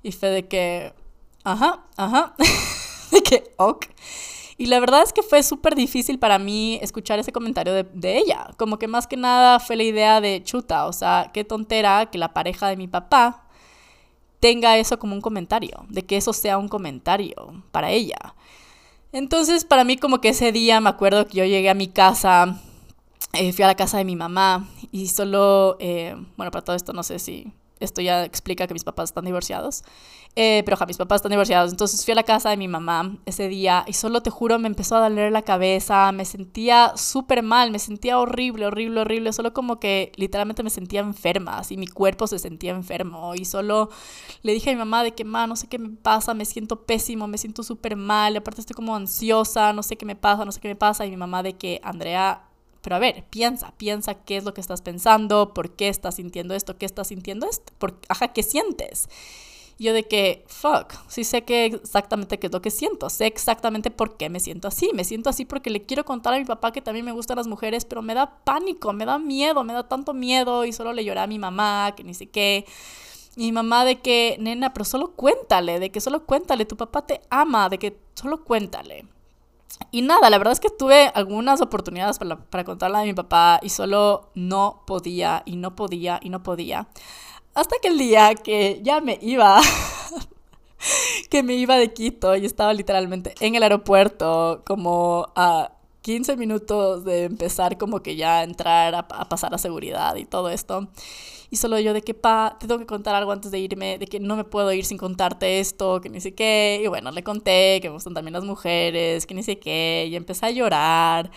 Y fue de que, ajá, ajá, (laughs) de que, ok. Y la verdad es que fue súper difícil para mí escuchar ese comentario de, de, ella. Como que más que nada fue la idea de chuta, o sea, qué tontera que la pareja de mi papá tenga eso como un comentario, de que eso sea un comentario para ella. Entonces, para mí como que ese día me acuerdo que yo llegué a mi casa, eh, fui a la casa de mi mamá y solo, eh, bueno, para todo esto no sé si esto ya explica que mis papás están divorciados. Eh, pero ja, mis papás están divorciados. Entonces fui a la casa de mi mamá ese día y solo te juro me empezó a doler la cabeza. Me sentía súper mal, me sentía horrible, horrible, horrible. Solo como que literalmente me sentía enferma, así mi cuerpo se sentía enfermo. Y solo le dije a mi mamá de que, ma, no sé qué me pasa, me siento pésimo, me siento súper mal. Aparte estoy como ansiosa, no sé qué me pasa, no sé qué me pasa. Y mi mamá de que, Andrea, pero a ver, piensa, piensa qué es lo que estás pensando, por qué estás sintiendo esto, qué estás sintiendo esto, por, ajá, qué sientes. yo de que, fuck, sí sé que exactamente qué es lo que siento, sé exactamente por qué me siento así. Me siento así porque le quiero contar a mi papá que también me gustan las mujeres, pero me da pánico, me da miedo, me da tanto miedo y solo le lloré a mi mamá, que ni sé qué. Y mi mamá de que, nena, pero solo cuéntale, de que solo cuéntale, tu papá te ama, de que solo cuéntale. Y nada, la verdad es que tuve algunas oportunidades para, para contarle a mi papá y solo no podía y no podía y no podía. Hasta que el día que ya me iba, (laughs) que me iba de Quito y estaba literalmente en el aeropuerto como a 15 minutos de empezar como que ya entrar a, a pasar a seguridad y todo esto. Y solo yo de que, pa, te tengo que contar algo antes de irme, de que no me puedo ir sin contarte esto, que ni sé qué. Y bueno, le conté que me gustan también las mujeres, que ni sé qué. Y empecé a llorar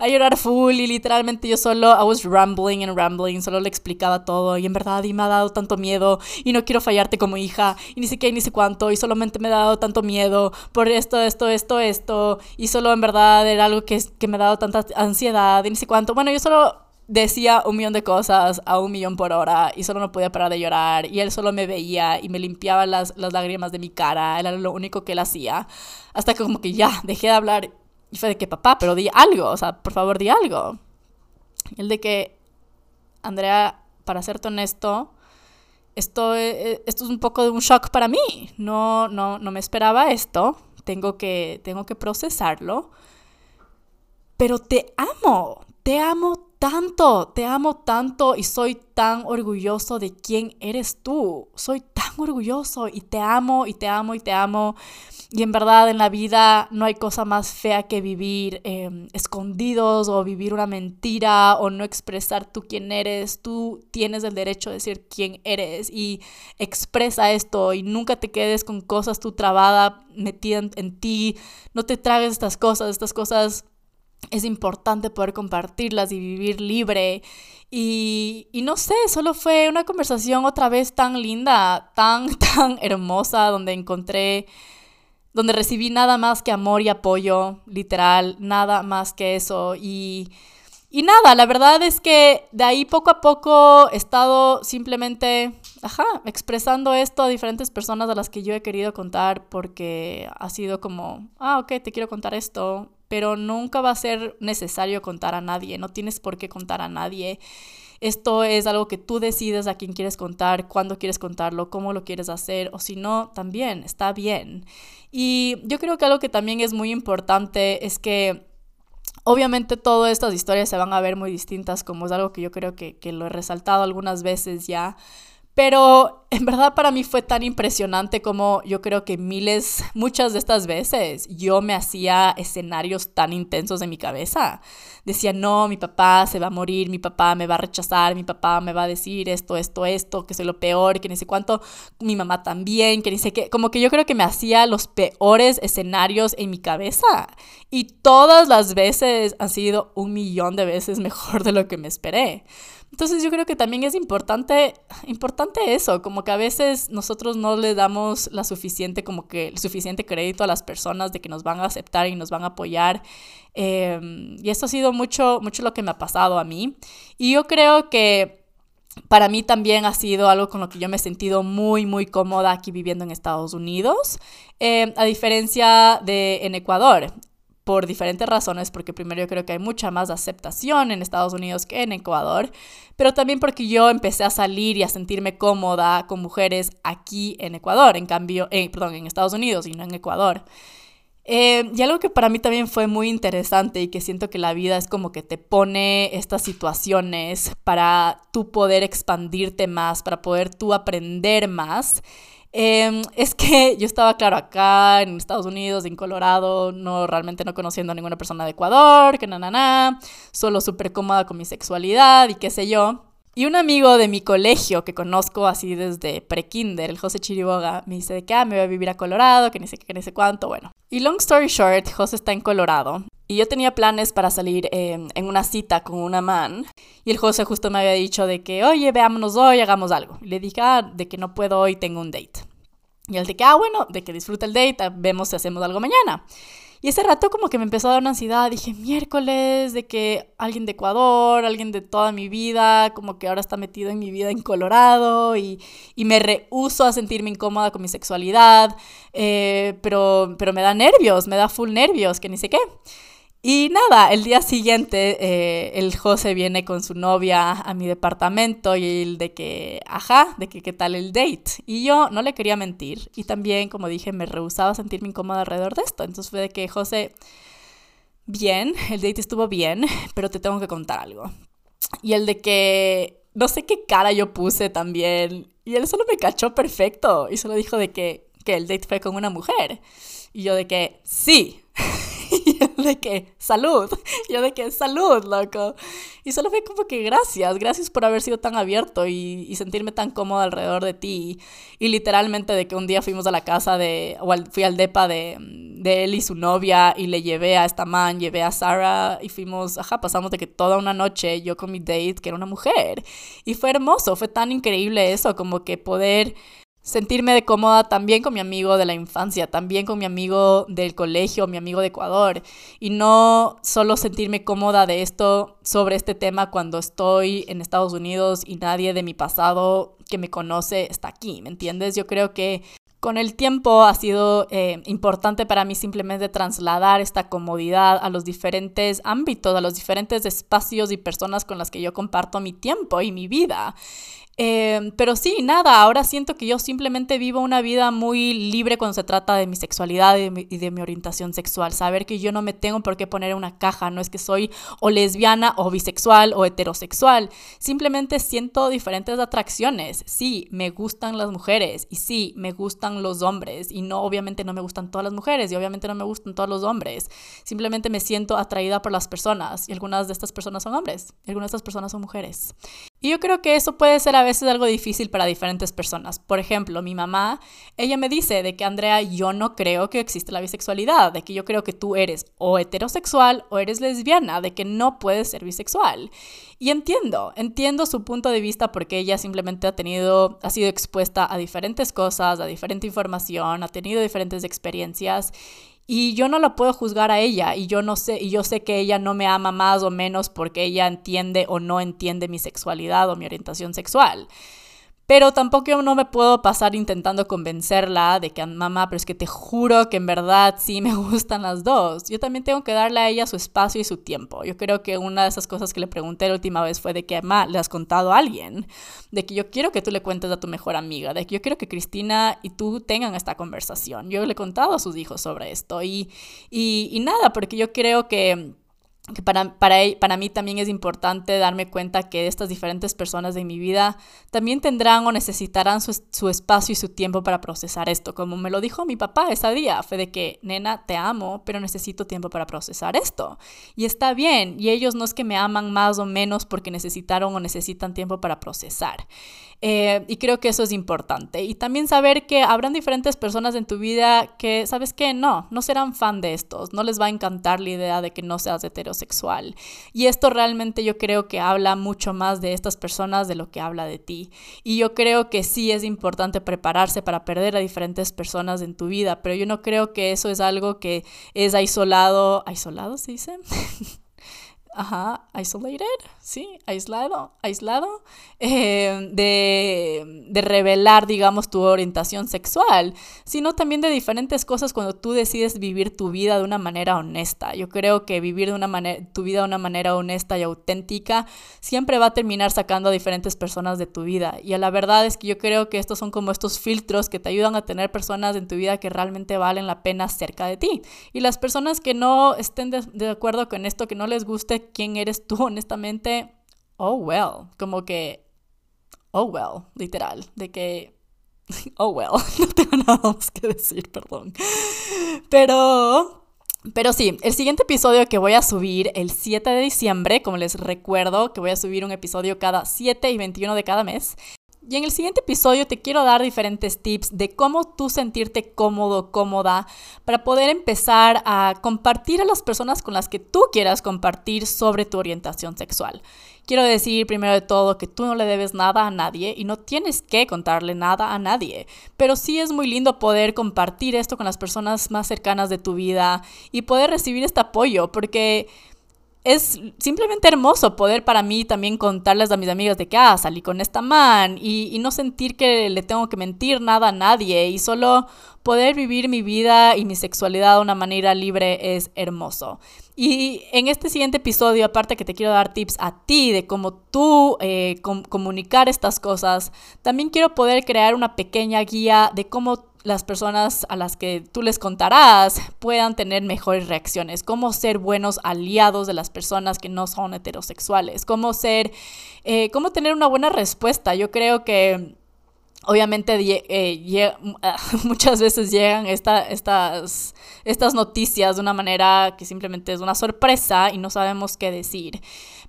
a llorar full y literalmente yo solo, I was rambling and rambling, solo le explicaba todo y en verdad y me ha dado tanto miedo y no quiero fallarte como hija y ni sé qué ni sé cuánto y solamente me ha dado tanto miedo por esto, esto, esto, esto y solo en verdad era algo que, que me ha dado tanta ansiedad y ni sé cuánto. Bueno, yo solo decía un millón de cosas a un millón por hora y solo no podía parar de llorar y él solo me veía y me limpiaba las, las lágrimas de mi cara, era lo único que él hacía, hasta que como que ya dejé de hablar y fue de que, papá, pero di algo, o sea, por favor, di algo. El de que, Andrea, para serte honesto, esto, eh, esto es un poco de un shock para mí. No, no, no me esperaba esto. Tengo que, tengo que procesarlo. Pero te amo, te amo tanto, te amo tanto y soy tan orgulloso de quién eres tú. Soy tan orgulloso y te amo y te amo y te amo. Y en verdad en la vida no hay cosa más fea que vivir em, escondidos o vivir una mentira o no expresar tú quién eres. Tú tienes el derecho de decir quién eres y expresa esto y nunca te quedes con cosas tú trabada metida en, en ti. No te tragues estas cosas, estas cosas es importante poder compartirlas y vivir libre. Y, y, no sé, solo fue una conversación otra vez tan linda, tan, (laughs) tan hermosa, donde encontré donde recibí nada más que amor y apoyo, literal, nada más que eso. Y, y nada, la verdad es que de ahí poco a poco he estado simplemente, ajá, expresando esto a diferentes personas a las que yo he querido contar porque ha sido como, ah, ok, te quiero contar esto, pero nunca va a ser necesario contar a nadie, no tienes por qué contar a nadie. Esto es algo que tú decides a quién quieres contar, cuándo quieres contarlo, cómo lo quieres hacer, o si no, también está bien. Y yo creo que algo que también es muy importante es que Obviamente todas estas historias se van a ver muy distintas, como es algo que yo creo que, que, lo he resaltado algunas veces ya, pero en verdad para mí fue tan impresionante como yo creo que miles, muchas de estas veces yo me hacía escenarios tan intensos en mi cabeza. Decía, no, mi papá se va a morir, mi papá me va a rechazar, mi papá me va a decir esto, esto, esto, que soy lo peor, que ni sé cuánto, mi mamá también, que ni sé qué. Como que yo creo que me hacía los peores escenarios en mi cabeza. Y todas las veces han sido un millón de veces mejor de lo que me esperé. Entonces yo creo que también es importante, importante eso, como que a veces nosotros no le damos la suficiente, como que el suficiente crédito a las personas de que nos van a aceptar y nos van a apoyar. Em, y eso ha sido mucho, mucho lo que me ha pasado a mí. Y yo creo que para mí también ha sido algo con lo que yo me he sentido muy, muy cómoda aquí viviendo en Estados Unidos, em, a diferencia de en Ecuador por diferentes razones, porque primero yo creo que hay mucha más aceptación en Estados Unidos que en Ecuador, pero también porque yo empecé a salir y a sentirme cómoda con mujeres aquí en Ecuador, en cambio, eh, perdón, en Estados Unidos y no en Ecuador. Eh, y algo que para mí también fue muy interesante y que siento que la vida es como que te pone estas situaciones para tú poder expandirte más, para poder tú aprender más, Em, es que (laughs) yo estaba, claro, acá en Estados Unidos, en Colorado, no realmente no conociendo a ninguna persona de Ecuador, que na, na, na, solo súper cómoda con mi sexualidad y qué sé yo. Y un amigo de mi colegio que conozco así desde pre-kinder, el José Chiriboga, me dice de que ah, me voy a vivir a Colorado, que ni sé qué, ni sé cuánto, bueno. Y long story short, José está en Colorado y yo tenía planes para salir em, en una cita con una man. Y el José justo me había dicho de que, oye, veámonos hoy, hagamos algo. Y le dije, ah, de que no puedo hoy, tengo un date. Y él de que, ah, bueno, de que disfruta el date, vemos si hacemos algo mañana. Y ese rato como que me empezó a dar una ansiedad, dije, miércoles, de que alguien de Ecuador, alguien de toda mi vida, como que ahora está metido en mi vida en Colorado y, y me rehuso a sentirme incómoda con mi sexualidad, eh, pero, pero me da nervios, me da full nervios, que ni sé qué. Y nada, el día siguiente eh, el José viene con su novia a mi departamento y el de que, ajá, de que qué tal el date. Y yo no le quería mentir y también, como dije, me rehusaba sentirme incómoda alrededor de esto. Entonces fue de que, José, bien, el date estuvo bien, pero te tengo que contar algo. Y el de que, no sé qué cara yo puse también. Y él solo me cachó perfecto y solo dijo de que, que el date fue con una mujer. Y yo de que, sí. (laughs) y (laughs) yo de que, salud, (laughs) yo de que, salud, loco. Y solo fue como que gracias, gracias por haber sido tan abierto y, y sentirme tan cómodo alrededor de ti. Y, literalmente de que un día fuimos a la casa de, o fui al depa de, de él y su novia y le llevé a esta man, llevé a Sara y fuimos, ajá, pasamos de que toda una noche yo con mi date, que era una mujer. Y fue hermoso, fue tan increíble eso, como que poder sentirme cómoda también con mi amigo de la infancia, también con mi amigo del colegio, mi amigo de Ecuador, y no solo sentirme cómoda de esto sobre este tema cuando estoy en Estados Unidos y nadie de mi pasado que me conoce está aquí, ¿me entiendes? Yo creo que con el tiempo ha sido eh, importante para mí simplemente trasladar esta comodidad a los diferentes ámbitos, a los diferentes espacios y personas con las que yo comparto mi tiempo y mi vida. Em, pero sí, nada, ahora siento que yo simplemente vivo una vida muy libre cuando se trata de mi sexualidad y de mi, orientación sexual. Saber que yo no me tengo por qué poner en una caja, no es que soy o lesbiana o bisexual o heterosexual. Simplemente siento diferentes atracciones. Sí, me gustan las mujeres y sí, me gustan los hombres. Y no, obviamente no me gustan todas las mujeres y obviamente no me gustan todos los hombres. Simplemente me siento atraída por las personas y algunas de estas personas son hombres y algunas de estas personas son mujeres. Y yo creo que eso puede ser a veces algo difícil para diferentes personas. Por ejemplo, mi mamá, ella me dice de que, Andrea, yo no creo que existe la bisexualidad, de que yo creo que tú eres o heterosexual o eres lesbiana, de que no puedes ser bisexual. Y entiendo, entiendo su punto de vista porque ella simplemente ha tenido, ha sido expuesta a diferentes cosas, a diferente información, ha tenido diferentes experiencias y yo no la puedo juzgar a ella y yo no sé y yo sé que ella no me ama más o menos porque ella entiende o no entiende mi sexualidad o mi orientación sexual. Pero tampoco yo no me puedo pasar intentando convencerla de que, mamá, pero es que te juro que en verdad sí me (laughs) gustan las dos. Yo también tengo que darle a ella su espacio y su tiempo. Yo creo que una de esas cosas que le pregunté la última vez fue de que, mamá, le has contado a alguien. De que yo quiero que tú le cuentes a tu mejor amiga. De que yo quiero que Cristina y tú tengan esta conversación. Yo le he contado a sus hijos sobre esto. Y, y, nada, porque yo creo que que para, para, para, mí también es importante darme cuenta que estas diferentes personas de mi vida también tendrán o necesitarán su, su, espacio y su tiempo para procesar esto. Como me lo dijo mi papá ese día, fue de que, nena, te amo, pero necesito tiempo para procesar esto. Y está bien, y ellos no es que me aman más o menos porque necesitaron o necesitan tiempo para procesar. Eh, y creo que eso es importante. Y también saber que habrán diferentes personas en tu vida que, ¿sabes qué? No, no serán fan de estos. No les va a encantar la idea de que no seas heterosexual. Y esto realmente yo creo que habla mucho más de estas personas de lo que habla de ti. Y yo creo que sí es importante prepararse para perder a diferentes personas en tu vida, pero yo no creo que eso es algo que es aislado. ¿Aislado se dice? (laughs) ajá, isolated, sí, aislado, aislado, eh, de, de, revelar, digamos, tu orientación sexual, sino también de diferentes cosas cuando tú decides vivir tu vida de una manera honesta. Yo creo que vivir de una tu vida de una manera honesta y auténtica siempre va a terminar sacando a diferentes personas de tu vida. Y la verdad es que yo creo que estos son como estos filtros que te ayudan a tener personas en tu vida que realmente valen la pena cerca de ti. Y las personas que no estén de, de acuerdo con esto, que no les guste, quién eres tú, (laughs) honestamente, oh well, como que, oh well, literal, de que, (laughs) oh well, (laughs) no tengo nada más que decir, perdón. Pero pero sí, el siguiente episodio que voy a subir el 7 de diciembre, como les recuerdo que voy a subir un episodio cada 7 y 21 de cada mes, y en el siguiente episodio te quiero dar diferentes tips de cómo tú sentirte cómodo, cómoda, para poder empezar a compartir a las personas con las que tú quieras compartir sobre tu orientación sexual. Quiero decir primero de todo que tú no le debes nada a nadie y no tienes que contarle nada a nadie, pero sí es muy lindo poder compartir esto con las personas más cercanas de tu vida y poder recibir este apoyo, porque es simplemente hermoso poder para mí también contarles a mis amigas de que, ah, salí con esta man y, no sentir que le tengo que mentir nada a nadie y solo poder vivir mi vida y mi sexualidad de una manera libre es hermoso. Y en este siguiente episodio, aparte que te quiero dar tips a ti de cómo tú eh, comunicar estas cosas, también quiero poder crear una pequeña guía de cómo las personas a las que tú les contarás puedan tener mejores reacciones, cómo ser buenos aliados de las personas que no son heterosexuales, cómo ser, eh, cómo tener una buena respuesta. Yo creo que obviamente eh, (laughs) muchas veces llegan estas, estas noticias de una manera que simplemente es una sorpresa y no sabemos qué decir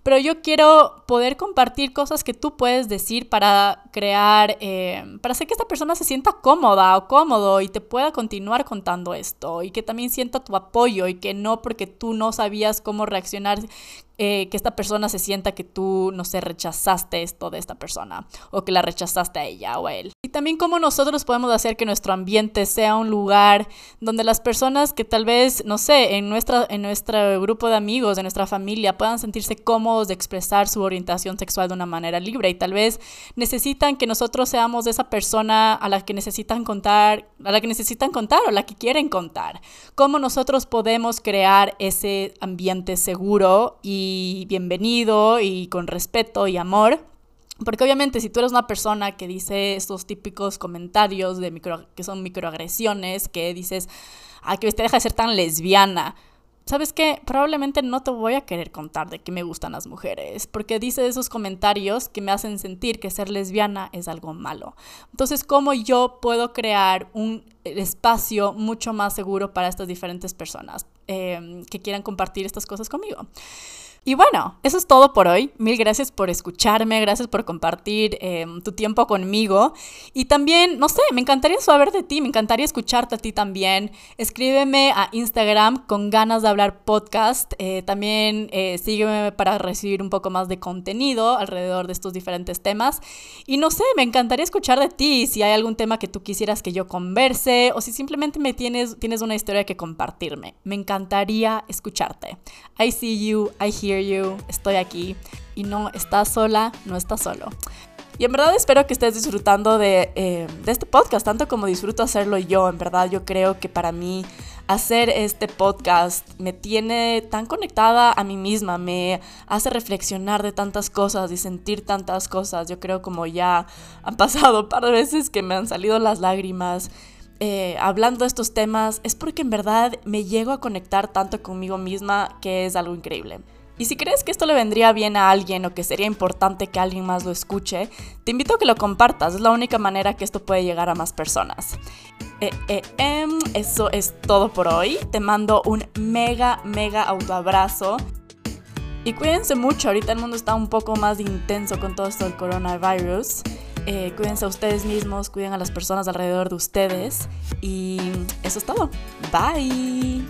pero yo quiero poder compartir cosas que tú puedes decir para crear, eh, para hacer que esta persona se sienta cómoda o cómodo y te pueda continuar contando esto y que también sienta tu apoyo y que no porque tú no sabías cómo reaccionar, eh, que esta persona se sienta que tú, no sé, rechazaste esto de esta persona o que la rechazaste a ella o a él. También cómo nosotros podemos hacer que nuestro ambiente sea un lugar donde las personas que tal vez, no sé, en, nuestra, en nuestro grupo de amigos, de nuestra familia, puedan sentirse cómodos de expresar su orientación sexual de una manera libre y tal vez necesitan que nosotros seamos esa persona a la que necesitan contar, a la que necesitan contar o la que quieren contar. Cómo nosotros podemos crear ese ambiente seguro y bienvenido y con respeto y amor. Porque obviamente si tú eres una persona que dice estos típicos comentarios de micro, que son microagresiones, que dices, ay, que te deja de ser tan lesbiana, ¿sabes qué? Probablemente no te voy a querer contar de que me gustan las mujeres, porque dice esos comentarios que me hacen sentir que ser lesbiana es algo malo. Entonces, ¿cómo yo puedo crear un espacio mucho más seguro para estas diferentes personas eh, que quieran compartir estas cosas conmigo? Y bueno, eso es todo por hoy. Mil gracias por escucharme, gracias por compartir em, tu tiempo conmigo. Y también, no sé, me encantaría saber de ti, me encantaría escucharte a ti también. Escríbeme a Instagram con ganas de hablar podcast. Eh, también eh, sígueme para recibir un poco más de contenido alrededor de estos diferentes temas. Y no sé, me encantaría escuchar de ti si hay algún tema que tú quisieras que yo converse o si simplemente me tienes, tienes una historia que compartirme. Me encantaría escucharte. I see you, I hear you, estoy aquí y no estás sola, no estás solo. Y en verdad espero que estés disfrutando de, eh, de, este podcast, tanto como disfruto hacerlo yo. En verdad yo creo que para mí hacer este podcast me tiene tan conectada a mí misma, me hace reflexionar de tantas cosas y sentir tantas cosas. Yo creo como ya han pasado un par de veces que me han salido las lágrimas. Eh, hablando de estos temas es porque en verdad me llego a conectar tanto conmigo misma que es algo increíble. Y si crees que esto le vendría bien a alguien o que sería importante que alguien más lo escuche, te invito a que lo compartas, es la única manera que esto puede llegar a más personas. Eh, eh, em, eso es todo por hoy, te mando un mega, mega autoabrazo. Y cuídense mucho, ahorita el mundo está un poco más intenso con todo esto del coronavirus. Eh, cuídense a ustedes mismos, cuiden a las personas alrededor de ustedes. Y eso es todo. Bye.